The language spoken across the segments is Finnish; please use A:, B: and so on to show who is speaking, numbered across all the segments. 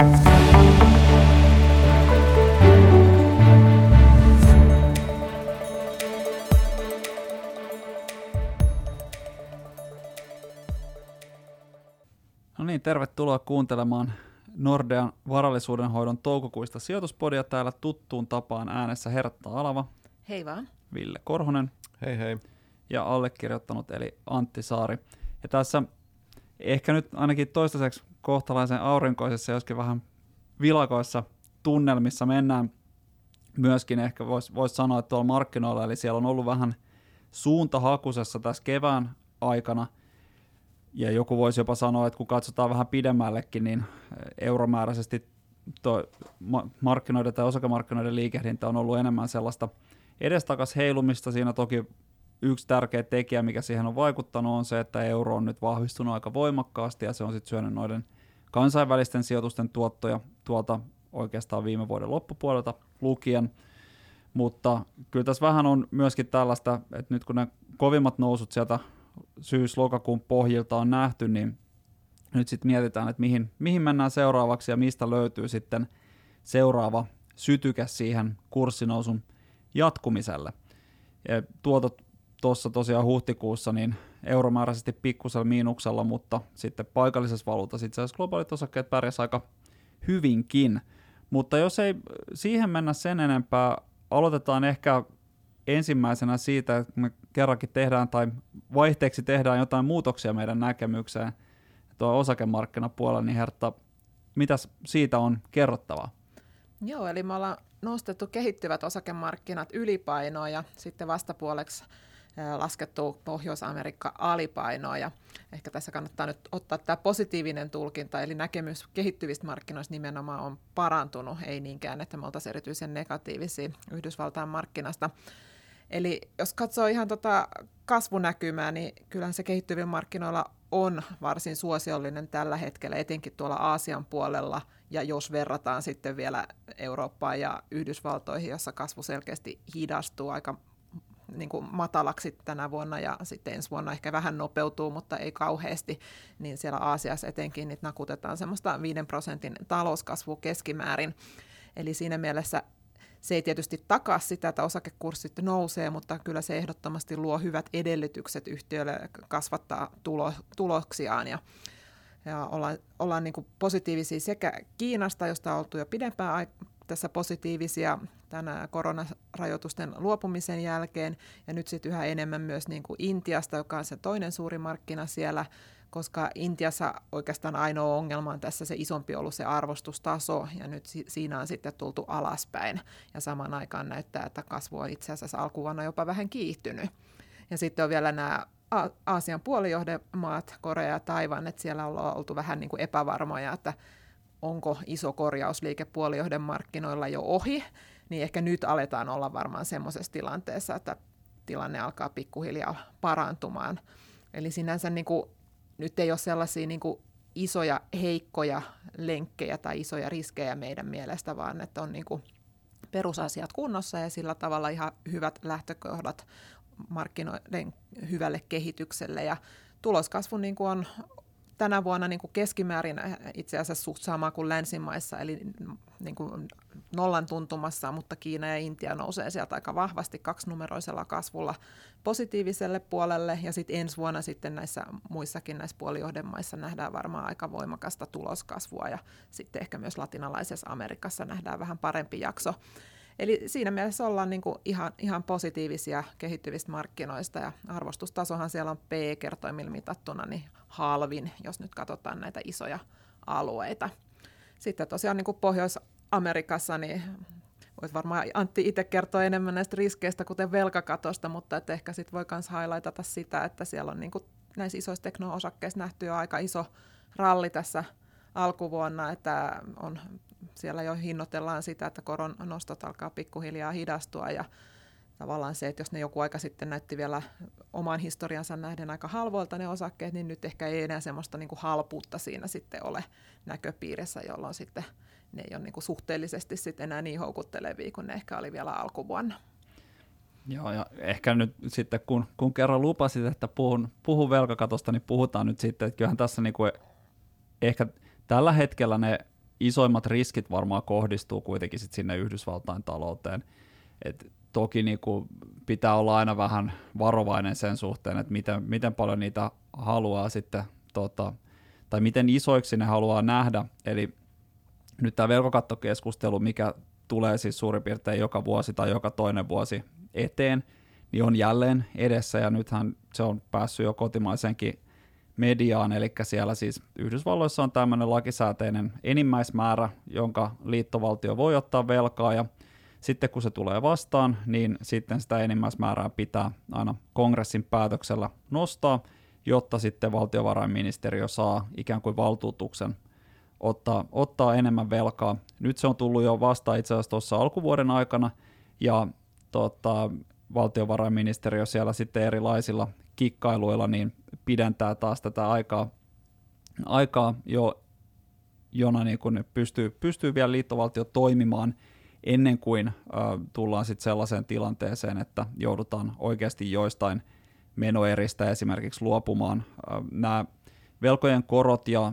A: No niin, tervetuloa kuuntelemaan Nordean varallisuudenhoidon toukokuista sijoituspodia. Täällä tuttuun tapaan äänessä Hertta Alava.
B: Hei vaan.
A: Ville Korhonen.
C: Hei hei.
A: Ja allekirjoittanut eli Antti Saari. Ja tässä ehkä nyt ainakin toistaiseksi kohtalaisen aurinkoisessa, joskin vähän vilakoissa tunnelmissa mennään myöskin ehkä voisi vois sanoa, että tuolla markkinoilla, eli siellä on ollut vähän suuntahakusessa tässä kevään aikana – ja joku voisi jopa sanoa, että kun katsotaan vähän pidemmällekin, niin euromääräisesti tuo markkinoiden tai osakemarkkinoiden liikehdintä on ollut enemmän sellaista edestakas heilumista. Siinä toki yksi tärkeä tekijä, mikä siihen on vaikuttanut, on se, että euro on nyt vahvistunut aika voimakkaasti ja se on sitten syönyt noiden kansainvälisten sijoitusten tuottoja tuolta oikeastaan viime vuoden loppupuolelta lukien. Mutta kyllä tässä vähän on myöskin tällaista, että nyt kun ne kovimmat nousut sieltä syys-lokakuun pohjilta on nähty, niin nyt sitten mietitään, että mihin, mihin mennään seuraavaksi ja mistä löytyy sitten seuraava sytyke siihen kurssinousun jatkumiselle. Ja tuotot tuossa tosiaan huhtikuussa niin euromääräisesti pikkusella miinuksella, mutta sitten paikallisessa valuutassa itse asiassa globaalit osakkeet pärjäs aika hyvinkin. Mutta jos ei siihen mennä sen enempää, aloitetaan ehkä ensimmäisenä siitä, että me kerrankin tehdään tai vaihteeksi tehdään jotain muutoksia meidän näkemykseen tuo osakemarkkinapuolella, niin Hertta, mitäs siitä on kerrottavaa?
B: Joo, eli me ollaan nostettu kehittyvät osakemarkkinat ylipainoa ja sitten vastapuoleksi laskettu Pohjois-Amerikka alipainoa. Ja ehkä tässä kannattaa nyt ottaa tämä positiivinen tulkinta, eli näkemys kehittyvistä markkinoista nimenomaan on parantunut, ei niinkään, että me oltaisiin erityisen negatiivisia Yhdysvaltain markkinasta. Eli jos katsoo ihan tota kasvunäkymää, niin kyllähän se kehittyvillä markkinoilla on varsin suosiollinen tällä hetkellä, etenkin tuolla Aasian puolella, ja jos verrataan sitten vielä Eurooppaan ja Yhdysvaltoihin, jossa kasvu selkeästi hidastuu aika niin kuin matalaksi tänä vuonna ja sitten ensi vuonna ehkä vähän nopeutuu, mutta ei kauheasti, niin siellä Aasiassa etenkin niin nakutetaan semmoista 5 prosentin talouskasvua keskimäärin. Eli siinä mielessä se ei tietysti takaa sitä, että osakekurssit nousee, mutta kyllä se ehdottomasti luo hyvät edellytykset yhtiölle kasvattaa tulo, tuloksiaan. Ja, ja ollaan, ollaan niin positiivisia sekä Kiinasta, josta on oltu jo pidempään tässä positiivisia tänä koronarajoitusten luopumisen jälkeen, ja nyt sitten yhä enemmän myös niin kuin Intiasta, joka on se toinen suuri markkina siellä, koska Intiassa oikeastaan ainoa ongelma on tässä se isompi ollut se arvostustaso, ja nyt si- siinä on sitten tultu alaspäin, ja samaan aikaan näyttää, että kasvu on itse asiassa alkuvuonna jopa vähän kiihtynyt. Ja sitten on vielä nämä Aasian puolijohdemaat, Korea ja Taivan, että siellä on oltu vähän niin kuin epävarmoja, että onko iso korjausliike puolijohden markkinoilla jo ohi, niin ehkä nyt aletaan olla varmaan semmoisessa tilanteessa, että tilanne alkaa pikkuhiljaa parantumaan. Eli sinänsä niin kuin nyt ei ole sellaisia niin kuin isoja heikkoja lenkkejä tai isoja riskejä meidän mielestä, vaan että on niin kuin perusasiat kunnossa ja sillä tavalla ihan hyvät lähtökohdat markkinoiden hyvälle kehitykselle. Ja tuloskasvu niin kuin on tänä vuonna niin kuin keskimäärin itse asiassa suht sama kuin länsimaissa, eli niin kuin nollan tuntumassa, mutta Kiina ja Intia nousee sieltä aika vahvasti kaksinumeroisella kasvulla positiiviselle puolelle, ja sitten ensi vuonna sitten näissä muissakin näissä puolijohdemaissa nähdään varmaan aika voimakasta tuloskasvua, ja sitten ehkä myös latinalaisessa Amerikassa nähdään vähän parempi jakso. Eli siinä mielessä ollaan niin kuin ihan, ihan positiivisia kehittyvistä markkinoista ja arvostustasohan siellä on P-kertoimilla mitattuna niin halvin, jos nyt katsotaan näitä isoja alueita. Sitten tosiaan niin kuin Pohjois-Amerikassa, niin voit varmaan Antti itse kertoa enemmän näistä riskeistä, kuten velkakatosta, mutta että ehkä sitten voi myös highlightata sitä, että siellä on niin kuin näissä isoissa tekno-osakkeissa nähty jo aika iso ralli tässä alkuvuonna, että on, siellä jo hinnoitellaan sitä, että koron nostot alkaa pikkuhiljaa hidastua ja tavallaan se, että jos ne joku aika sitten näytti vielä oman historiansa nähden aika halvoilta ne osakkeet, niin nyt ehkä ei enää semmoista niin kuin halpuutta siinä sitten ole näköpiirissä, jolloin sitten ne ei ole niin kuin suhteellisesti sitten enää niin houkuttelevia kuin ne ehkä oli vielä alkuvuonna.
A: Joo, ja ehkä nyt sitten kun, kun kerran lupasit, että puhun, puhun velkakatosta, niin puhutaan nyt sitten, että kyllähän tässä niin kuin ehkä tällä hetkellä ne isoimmat riskit varmaan kohdistuu kuitenkin sit sinne Yhdysvaltain talouteen. Et toki niin kuin pitää olla aina vähän varovainen sen suhteen, että miten, miten paljon niitä haluaa sitten, tota, tai miten isoiksi ne haluaa nähdä. Eli nyt tämä velkokattokeskustelu, mikä tulee siis suurin piirtein joka vuosi tai joka toinen vuosi eteen, niin on jälleen edessä ja nythän se on päässyt jo kotimaisenkin mediaan, eli siellä siis Yhdysvalloissa on tämmöinen lakisääteinen enimmäismäärä, jonka liittovaltio voi ottaa velkaa ja sitten kun se tulee vastaan, niin sitten sitä enimmäismäärää pitää aina kongressin päätöksellä nostaa, jotta sitten valtiovarainministeriö saa ikään kuin valtuutuksen ottaa, ottaa enemmän velkaa. Nyt se on tullut jo vasta itse asiassa tuossa alkuvuoden aikana, ja tota, valtiovarainministeriö siellä sitten erilaisilla kikkailuilla niin pidentää taas tätä aikaa, aikaa jo, jona niin kun pystyy, pystyy vielä liittovaltio toimimaan ennen kuin äh, tullaan sitten sellaiseen tilanteeseen, että joudutaan oikeasti joistain menoeristä esimerkiksi luopumaan. Nämä velkojen korot ja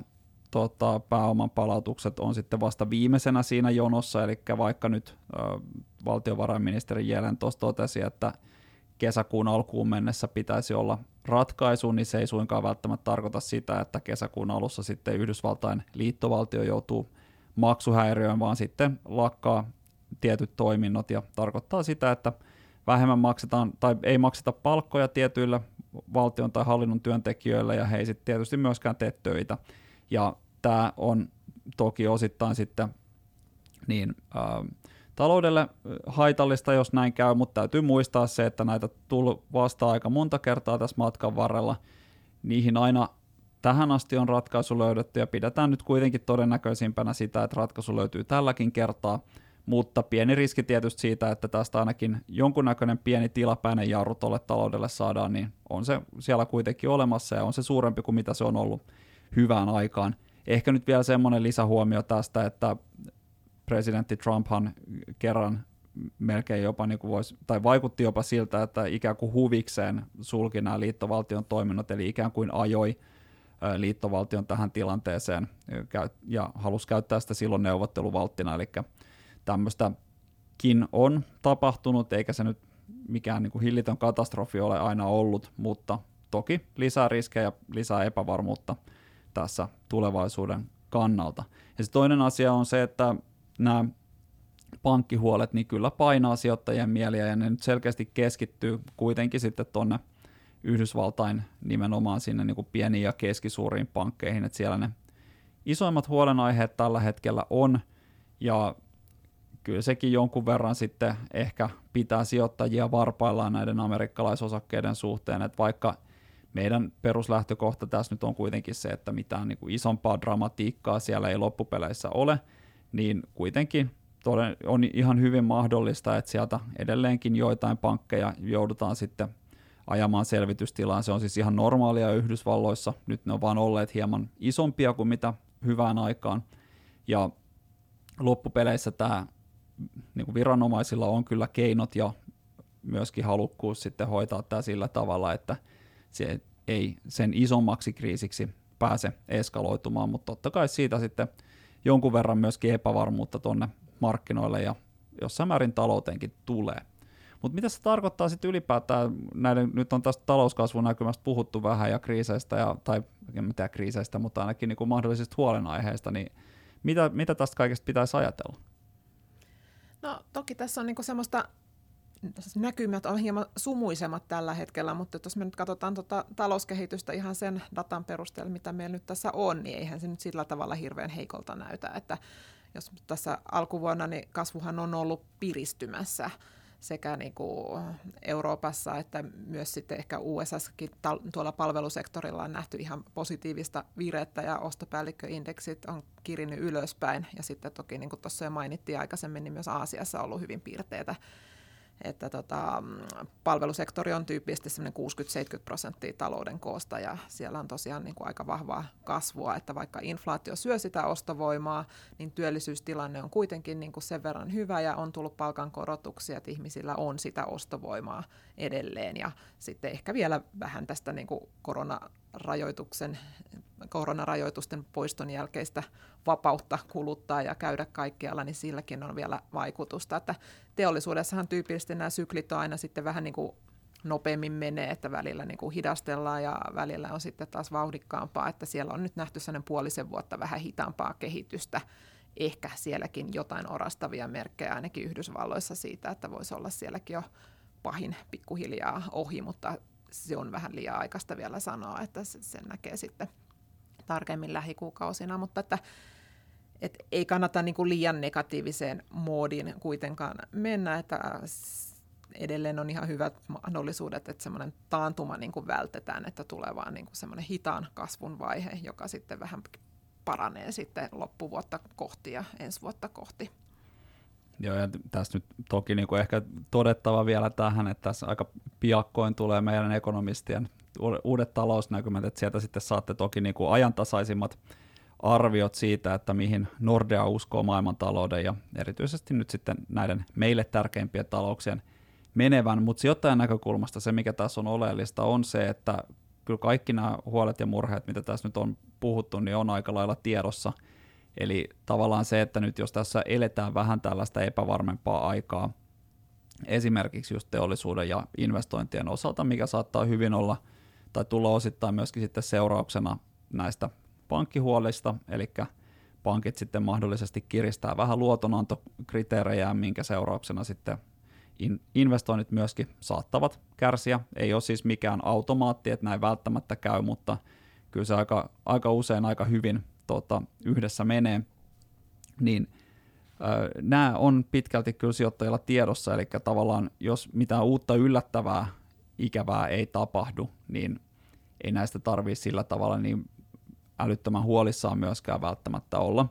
A: tota, pääoman palautukset on sitten vasta viimeisenä siinä jonossa, eli vaikka nyt äh, valtiovarainministeri Jelen tuossa totesi, että kesäkuun alkuun mennessä pitäisi olla ratkaisu, niin se ei suinkaan välttämättä tarkoita sitä, että kesäkuun alussa sitten Yhdysvaltain liittovaltio joutuu maksuhäiriöön, vaan sitten lakkaa tietyt toiminnot ja tarkoittaa sitä, että vähemmän maksetaan tai ei makseta palkkoja tietyillä valtion tai hallinnon työntekijöillä ja he ei sitten tietysti myöskään tee töitä. Ja tämä on toki osittain sitten niin, äh, taloudelle haitallista, jos näin käy, mutta täytyy muistaa se, että näitä tullut vasta aika monta kertaa tässä matkan varrella. Niihin aina tähän asti on ratkaisu löydetty ja pidetään nyt kuitenkin todennäköisimpänä sitä, että ratkaisu löytyy tälläkin kertaa, mutta pieni riski tietysti siitä, että tästä ainakin jonkunnäköinen pieni tilapäinen jarru tuolle taloudelle saadaan, niin on se siellä kuitenkin olemassa ja on se suurempi kuin mitä se on ollut hyvään aikaan. Ehkä nyt vielä semmoinen lisähuomio tästä, että presidentti Trumphan kerran melkein jopa niin kuin voisi, tai vaikutti jopa siltä, että ikään kuin huvikseen sulki nämä liittovaltion toiminnot, eli ikään kuin ajoi liittovaltion tähän tilanteeseen ja halusi käyttää sitä silloin neuvotteluvalttina, eli tämmöistäkin on tapahtunut, eikä se nyt mikään niin kuin hillitön katastrofi ole aina ollut, mutta toki lisää riskejä, lisää epävarmuutta tässä tulevaisuuden kannalta. Ja se toinen asia on se, että nämä pankkihuolet niin kyllä painaa sijoittajien mieliä ja ne nyt selkeästi keskittyy kuitenkin sitten tuonne Yhdysvaltain nimenomaan sinne niin kuin pieniin ja keskisuuriin pankkeihin, että siellä ne isoimmat huolenaiheet tällä hetkellä on. Ja kyllä sekin jonkun verran sitten ehkä pitää sijoittajia varpaillaan näiden amerikkalaisosakkeiden suhteen, että vaikka meidän peruslähtökohta tässä nyt on kuitenkin se, että mitään niin kuin isompaa dramatiikkaa siellä ei loppupeleissä ole, niin kuitenkin on ihan hyvin mahdollista, että sieltä edelleenkin joitain pankkeja joudutaan sitten ajamaan selvitystilaan. Se on siis ihan normaalia Yhdysvalloissa. Nyt ne on vaan olleet hieman isompia kuin mitä hyvään aikaan. Ja loppupeleissä tämä niin kuin viranomaisilla on kyllä keinot ja myöskin halukkuus sitten hoitaa tämä sillä tavalla, että se ei sen isommaksi kriisiksi pääse eskaloitumaan, mutta totta kai siitä sitten – jonkun verran myöskin epävarmuutta tuonne markkinoille ja jossain määrin talouteenkin tulee. Mutta mitä se tarkoittaa sitten ylipäätään, näiden, nyt on tästä talouskasvun näkymästä puhuttu vähän ja kriiseistä, ja, tai mitä kriiseistä, mutta ainakin niin kuin mahdollisista huolenaiheista, niin mitä, mitä tästä kaikesta pitäisi ajatella?
B: No toki tässä on niin semmoista näkymät on hieman sumuisemmat tällä hetkellä, mutta jos me nyt katsotaan tuota talouskehitystä ihan sen datan perusteella, mitä meillä nyt tässä on, niin eihän se nyt sillä tavalla hirveän heikolta näytä, että jos tässä alkuvuonna niin kasvuhan on ollut piristymässä sekä niin kuin Euroopassa että myös sitten ehkä USAssakin tuolla palvelusektorilla on nähty ihan positiivista virettä ja ostopäällikköindeksit on kirinnyt ylöspäin. Ja sitten toki niin kuin tuossa jo mainittiin aikaisemmin, niin myös Aasiassa on ollut hyvin piirteitä että tota, palvelusektori on tyypillisesti 60-70 prosenttia talouden koosta ja siellä on tosiaan niin kuin aika vahvaa kasvua, että vaikka inflaatio syö sitä ostovoimaa, niin työllisyystilanne on kuitenkin niin kuin sen verran hyvä ja on tullut palkankorotuksia, että ihmisillä on sitä ostovoimaa edelleen ja sitten ehkä vielä vähän tästä niin kuin korona rajoituksen, koronarajoitusten poiston jälkeistä vapautta kuluttaa ja käydä kaikkialla, niin silläkin on vielä vaikutusta. Että teollisuudessahan tyypillisesti nämä syklit on aina sitten vähän niin kuin nopeammin menee, että välillä niin kuin hidastellaan ja välillä on sitten taas vauhdikkaampaa, että siellä on nyt nähty sellainen puolisen vuotta vähän hitaampaa kehitystä. Ehkä sielläkin jotain orastavia merkkejä ainakin Yhdysvalloissa siitä, että voisi olla sielläkin jo pahin pikkuhiljaa ohi, mutta se on vähän liian aikaista vielä sanoa, että sen näkee sitten tarkemmin lähikuukausina, mutta että et ei kannata niin kuin liian negatiiviseen moodiin kuitenkaan mennä, että edelleen on ihan hyvät mahdollisuudet, että semmoinen taantuma niin kuin vältetään, että tulee vaan niin kuin semmoinen hitaan kasvun vaihe, joka sitten vähän paranee sitten loppuvuotta kohti ja ensi vuotta kohti.
A: Joo, ja tässä nyt toki niin kuin ehkä todettava vielä tähän, että tässä aika piakkoin tulee meidän ekonomistien uudet talousnäkymät, että sieltä sitten saatte toki niin kuin ajantasaisimmat arviot siitä, että mihin Nordea uskoo maailmantalouden ja erityisesti nyt sitten näiden meille tärkeimpien talouksien menevän, mutta sijoittajan näkökulmasta se, mikä tässä on oleellista, on se, että kyllä kaikki nämä huolet ja murheet, mitä tässä nyt on puhuttu, niin on aika lailla tiedossa. Eli tavallaan se, että nyt jos tässä eletään vähän tällaista epävarmempaa aikaa, esimerkiksi just teollisuuden ja investointien osalta, mikä saattaa hyvin olla tai tulla osittain myöskin sitten seurauksena näistä pankkihuolista, eli pankit sitten mahdollisesti kiristää vähän luotonantokriteerejä, minkä seurauksena sitten investoinnit myöskin saattavat kärsiä. Ei ole siis mikään automaatti, että näin välttämättä käy, mutta kyllä se aika, aika usein aika hyvin tota, yhdessä menee. Niin äh, nämä on pitkälti kyllä sijoittajilla tiedossa, eli tavallaan jos mitään uutta yllättävää ikävää ei tapahdu, niin ei näistä tarvitse sillä tavalla niin älyttömän huolissaan myöskään välttämättä olla.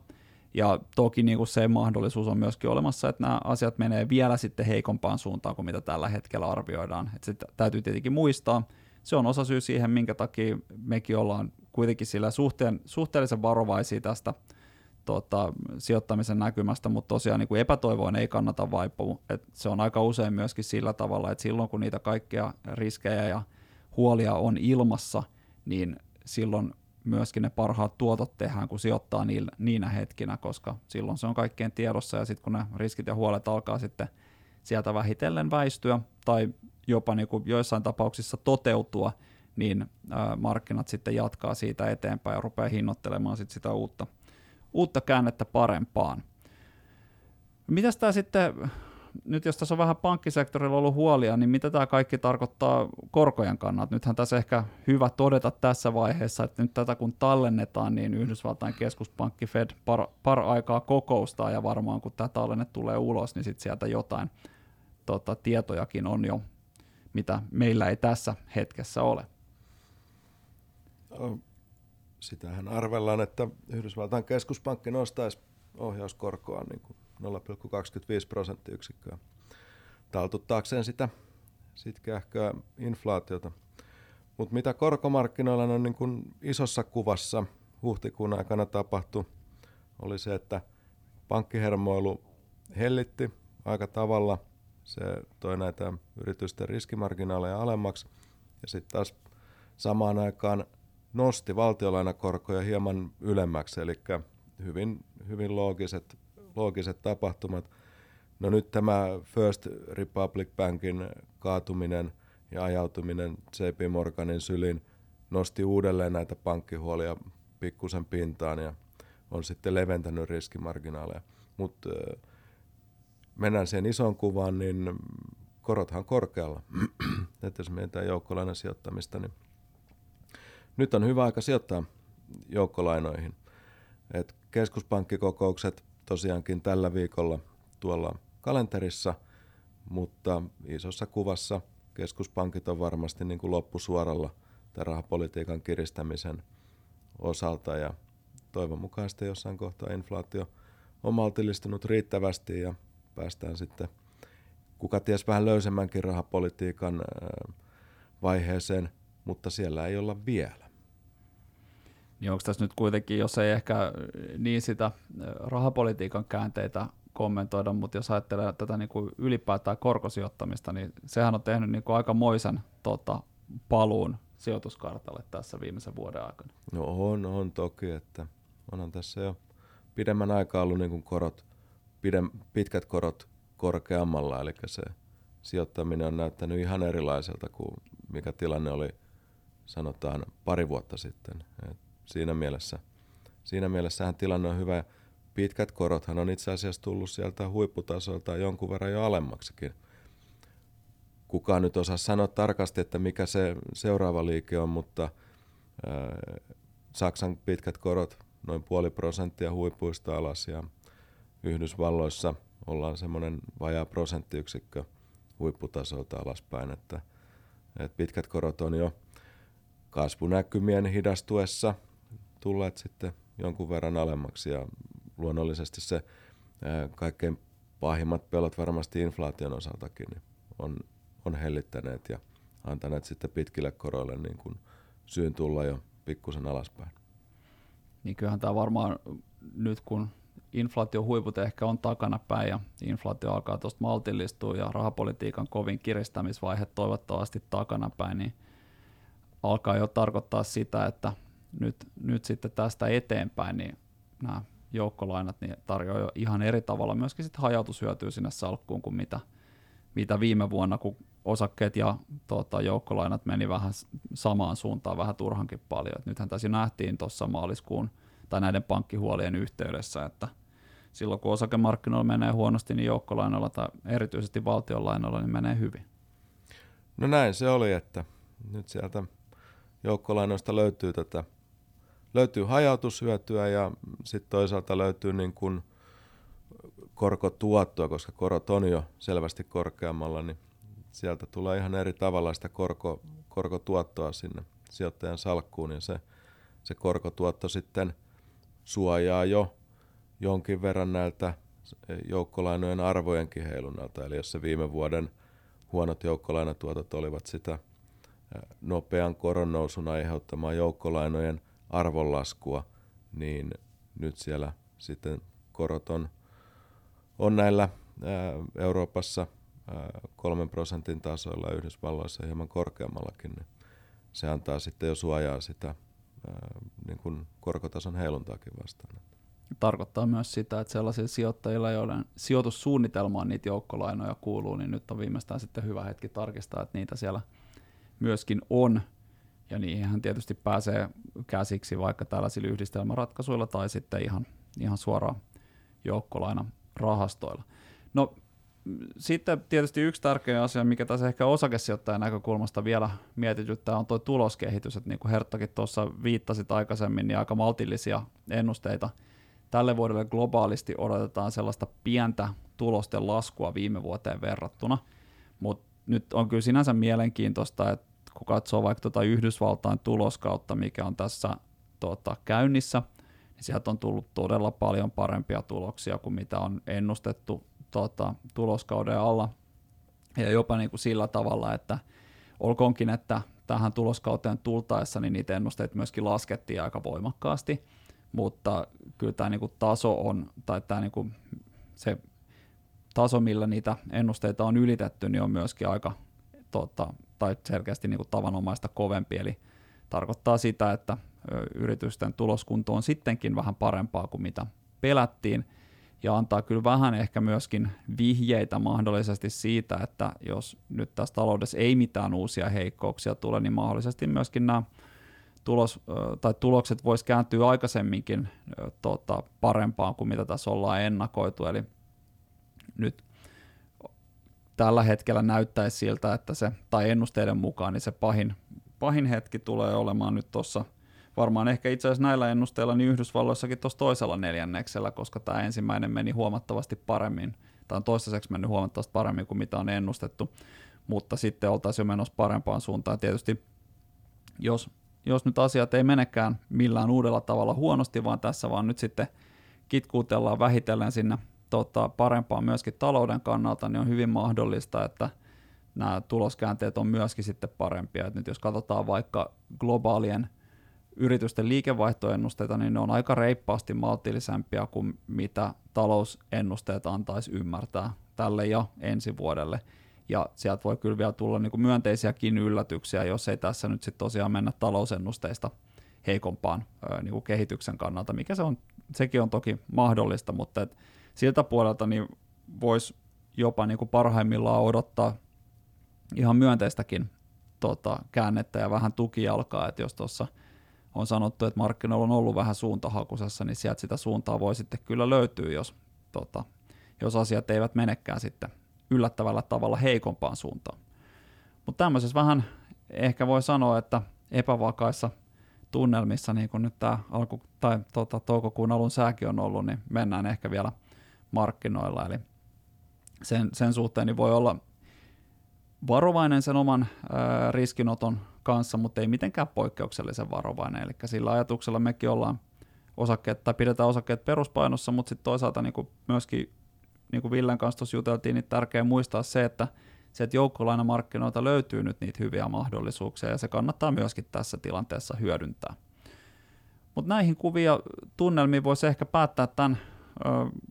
A: Ja toki niin kuin se mahdollisuus on myöskin olemassa, että nämä asiat menee vielä sitten heikompaan suuntaan kuin mitä tällä hetkellä arvioidaan. Että täytyy tietenkin muistaa. Se on osa syy siihen, minkä takia mekin ollaan kuitenkin sillä suhteen, suhteellisen varovaisia tästä tota, sijoittamisen näkymästä, mutta tosiaan niin kuin epätoivoon ei kannata vaipua. Et se on aika usein myöskin sillä tavalla, että silloin kun niitä kaikkia riskejä ja huolia on ilmassa, niin silloin myöskin ne parhaat tuotot tehdään, kun sijoittaa niillä, niinä hetkinä, koska silloin se on kaikkien tiedossa ja sitten kun ne riskit ja huolet alkaa sitten sieltä vähitellen väistyä tai jopa niin kuin joissain tapauksissa toteutua, niin markkinat sitten jatkaa siitä eteenpäin ja rupeaa hinnoittelemaan sit sitä uutta, uutta käännettä parempaan. Mitäs tämä sitten nyt jos tässä on vähän pankkisektorilla ollut huolia, niin mitä tämä kaikki tarkoittaa korkojen kannalta? Nythän tässä ehkä hyvä todeta tässä vaiheessa, että nyt tätä kun tallennetaan, niin Yhdysvaltain keskuspankki Fed par, par aikaa kokoustaa ja varmaan kun tämä tallenne tulee ulos, niin sitten sieltä jotain tota, tietojakin on jo, mitä meillä ei tässä hetkessä ole.
C: Sitähän arvellaan, että Yhdysvaltain keskuspankki nostaisi ohjauskorkoa niin kuin 0,25 prosenttiyksikköä taltuttaakseen sitä sitkeähköä inflaatiota. Mutta mitä korkomarkkinoilla on niin kun isossa kuvassa huhtikuun aikana tapahtui, oli se, että pankkihermoilu hellitti aika tavalla. Se toi näitä yritysten riskimarginaaleja alemmaksi ja sitten taas samaan aikaan nosti valtiolainakorkoja hieman ylemmäksi, eli hyvin, hyvin loogiset loogiset tapahtumat. No nyt tämä First Republic Bankin kaatuminen ja ajautuminen JP Morganin sylin nosti uudelleen näitä pankkihuolia pikkusen pintaan ja on sitten leventänyt riskimarginaaleja. Mutta mennään siihen isoon kuvaan, niin korothan korkealla. että jos mietitään joukkolainan sijoittamista, niin nyt on hyvä aika sijoittaa joukkolainoihin. Et keskuspankkikokoukset tosiaankin tällä viikolla tuolla kalenterissa, mutta isossa kuvassa keskuspankit on varmasti niin kuin loppusuoralla tämän rahapolitiikan kiristämisen osalta ja toivon mukaan sitten jossain kohtaa inflaatio on maltillistunut riittävästi ja päästään sitten kuka ties vähän löysemmänkin rahapolitiikan vaiheeseen, mutta siellä ei olla vielä
A: niin onko tässä nyt kuitenkin, jos ei ehkä niin sitä rahapolitiikan käänteitä kommentoida, mutta jos ajattelee tätä niin kuin ylipäätään korkosijoittamista, niin sehän on tehnyt niin kuin aika moisen tota, paluun sijoituskartalle tässä viimeisen vuoden aikana?
C: No on, on toki, että onhan tässä jo pidemmän aikaa ollut niin kuin korot, pidem, pitkät korot korkeammalla, eli se sijoittaminen on näyttänyt ihan erilaiselta kuin mikä tilanne oli sanotaan pari vuotta sitten. Et siinä mielessä, siinä mielessähän tilanne on hyvä. Pitkät korothan on itse asiassa tullut sieltä huipputasolta jonkun verran jo alemmaksikin. Kukaan nyt osaa sanoa tarkasti, että mikä se seuraava liike on, mutta ää, Saksan pitkät korot noin puoli prosenttia huipuista alas ja Yhdysvalloissa ollaan semmoinen vajaa prosenttiyksikkö huipputasolta alaspäin, että, että pitkät korot on jo kasvunäkymien hidastuessa tulleet sitten jonkun verran alemmaksi ja luonnollisesti se kaikkein pahimmat pelot varmasti inflaation osaltakin niin on, on hellittäneet ja antaneet sitten pitkille koroille niin kuin syyn tulla jo pikkusen alaspäin.
A: Niin kyllähän tämä varmaan nyt kun inflaatio huiput ehkä on takana päin ja inflaatio alkaa tuosta maltillistua ja rahapolitiikan kovin kiristämisvaihe toivottavasti takana päin, niin alkaa jo tarkoittaa sitä, että nyt, nyt sitten tästä eteenpäin niin nämä joukkolainat niin tarjoaa jo ihan eri tavalla myöskin sitten hajautushyötyä sinne salkkuun kuin mitä, mitä viime vuonna, kun osakkeet ja tota, joukkolainat meni vähän samaan suuntaan vähän turhankin paljon. Et nythän tässä nähtiin tuossa maaliskuun tai näiden pankkihuolien yhteydessä, että silloin kun osakemarkkinoilla menee huonosti, niin joukkolainoilla tai erityisesti valtionlainoilla niin menee hyvin.
C: No näin se oli, että nyt sieltä joukkolainoista löytyy tätä löytyy hajautushyötyä ja sitten toisaalta löytyy niin kuin korkotuottoa, koska korot on jo selvästi korkeammalla, niin sieltä tulee ihan eri tavalla sitä korko, korkotuottoa sinne sijoittajan salkkuun ja se, se korkotuotto sitten suojaa jo jonkin verran näiltä joukkolainojen arvojenkin heilunnalta. Eli jos se viime vuoden huonot joukkolainatuotot olivat sitä nopean koron nousun aiheuttamaa joukkolainojen arvonlaskua, niin nyt siellä sitten korot on, on näillä ää, Euroopassa kolmen prosentin tasoilla Yhdysvalloissa hieman korkeammallakin, niin se antaa sitten jo suojaa sitä ää, niin kuin korkotason heiluntaakin vastaan.
A: Tarkoittaa myös sitä, että sellaisilla sijoittajilla, joiden sijoitussuunnitelmaan niitä joukkolainoja kuuluu, niin nyt on viimeistään sitten hyvä hetki tarkistaa, että niitä siellä myöskin on, ja niihin tietysti pääsee käsiksi vaikka tällaisilla yhdistelmäratkaisuilla tai sitten ihan, ihan suoraan joukkolaina rahastoilla. No sitten tietysti yksi tärkeä asia, mikä tässä ehkä osakesijoittajan näkökulmasta vielä mietityttää, on tuo tuloskehitys. Että niin kuin Herttakin tuossa viittasit aikaisemmin, niin aika maltillisia ennusteita. Tälle vuodelle globaalisti odotetaan sellaista pientä tulosten laskua viime vuoteen verrattuna, mutta nyt on kyllä sinänsä mielenkiintoista, että kun katsoo vaikka tuota Yhdysvaltain tuloskautta, mikä on tässä tuota, käynnissä, niin sieltä on tullut todella paljon parempia tuloksia kuin mitä on ennustettu tuota, tuloskauden alla. Ja jopa niin kuin sillä tavalla, että olkoonkin, että tähän tuloskauteen tultaessa niin niitä ennusteita myöskin laskettiin aika voimakkaasti, mutta kyllä tämä niin kuin taso on, tai tämä niin kuin se taso, millä niitä ennusteita on ylitetty, niin on myöskin aika tota, tai selkeästi niin kuin tavanomaista kovempi, eli tarkoittaa sitä, että yritysten tuloskunto on sittenkin vähän parempaa kuin mitä pelättiin, ja antaa kyllä vähän ehkä myöskin vihjeitä mahdollisesti siitä, että jos nyt tässä taloudessa ei mitään uusia heikkouksia tule, niin mahdollisesti myöskin nämä tulos, tai tulokset vois kääntyä aikaisemminkin tota, parempaan kuin mitä tässä ollaan ennakoitu, eli nyt tällä hetkellä näyttäisi siltä, että se, tai ennusteiden mukaan, niin se pahin, pahin hetki tulee olemaan nyt tuossa varmaan ehkä itse asiassa näillä ennusteilla niin Yhdysvalloissakin tuossa toisella neljänneksellä, koska tämä ensimmäinen meni huomattavasti paremmin, tai on toistaiseksi mennyt huomattavasti paremmin kuin mitä on ennustettu, mutta sitten oltaisiin jo menossa parempaan suuntaan. Tietysti jos, jos nyt asiat ei menekään millään uudella tavalla huonosti, vaan tässä vaan nyt sitten kitkuutellaan vähitellen sinne tota, parempaa myöskin talouden kannalta, niin on hyvin mahdollista, että nämä tuloskäänteet on myöskin sitten parempia. Et nyt jos katsotaan vaikka globaalien yritysten liikevaihtoennusteita, niin ne on aika reippaasti maltillisempia kuin mitä talousennusteet antaisi ymmärtää tälle ja ensi vuodelle. ja sieltä voi kyllä vielä tulla niin kuin myönteisiäkin yllätyksiä, jos ei tässä nyt sitten tosiaan mennä talousennusteista heikompaan niin kuin kehityksen kannalta, mikä se on, sekin on toki mahdollista, mutta et siltä puolelta niin voisi jopa niin kuin parhaimmillaan odottaa ihan myönteistäkin tota, käännettä ja vähän tukijalkaa, että jos tuossa on sanottu, että markkinoilla on ollut vähän suuntahakusessa, niin sieltä sitä suuntaa voi sitten kyllä löytyä, jos, tota, jos asiat eivät menekään sitten yllättävällä tavalla heikompaan suuntaan. Mutta tämmöisessä vähän ehkä voi sanoa, että epävakaissa tunnelmissa, niin kuin nyt tämä alku, tai tota, toukokuun alun sääkin on ollut, niin mennään ehkä vielä markkinoilla. Eli sen, sen suhteen niin voi olla varovainen sen oman ää, riskinoton kanssa, mutta ei mitenkään poikkeuksellisen varovainen. Eli sillä ajatuksella mekin ollaan osakkeet, tai pidetään osakkeet peruspainossa, mutta sitten toisaalta niin kuin myöskin, niin kuin Villen kanssa tuossa juteltiin, niin tärkeää muistaa se, että se, että joukkolainamarkkinoilta löytyy nyt niitä hyviä mahdollisuuksia, ja se kannattaa myöskin tässä tilanteessa hyödyntää. Mutta näihin kuvia tunnelmiin voisi ehkä päättää tämän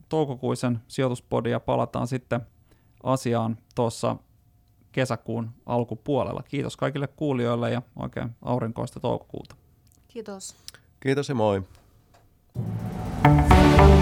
A: toukokuisen sijoituspodin, ja palataan sitten asiaan tuossa kesäkuun alkupuolella. Kiitos kaikille kuulijoille ja oikein aurinkoista toukokuuta.
B: Kiitos.
C: Kiitos ja moi. thank you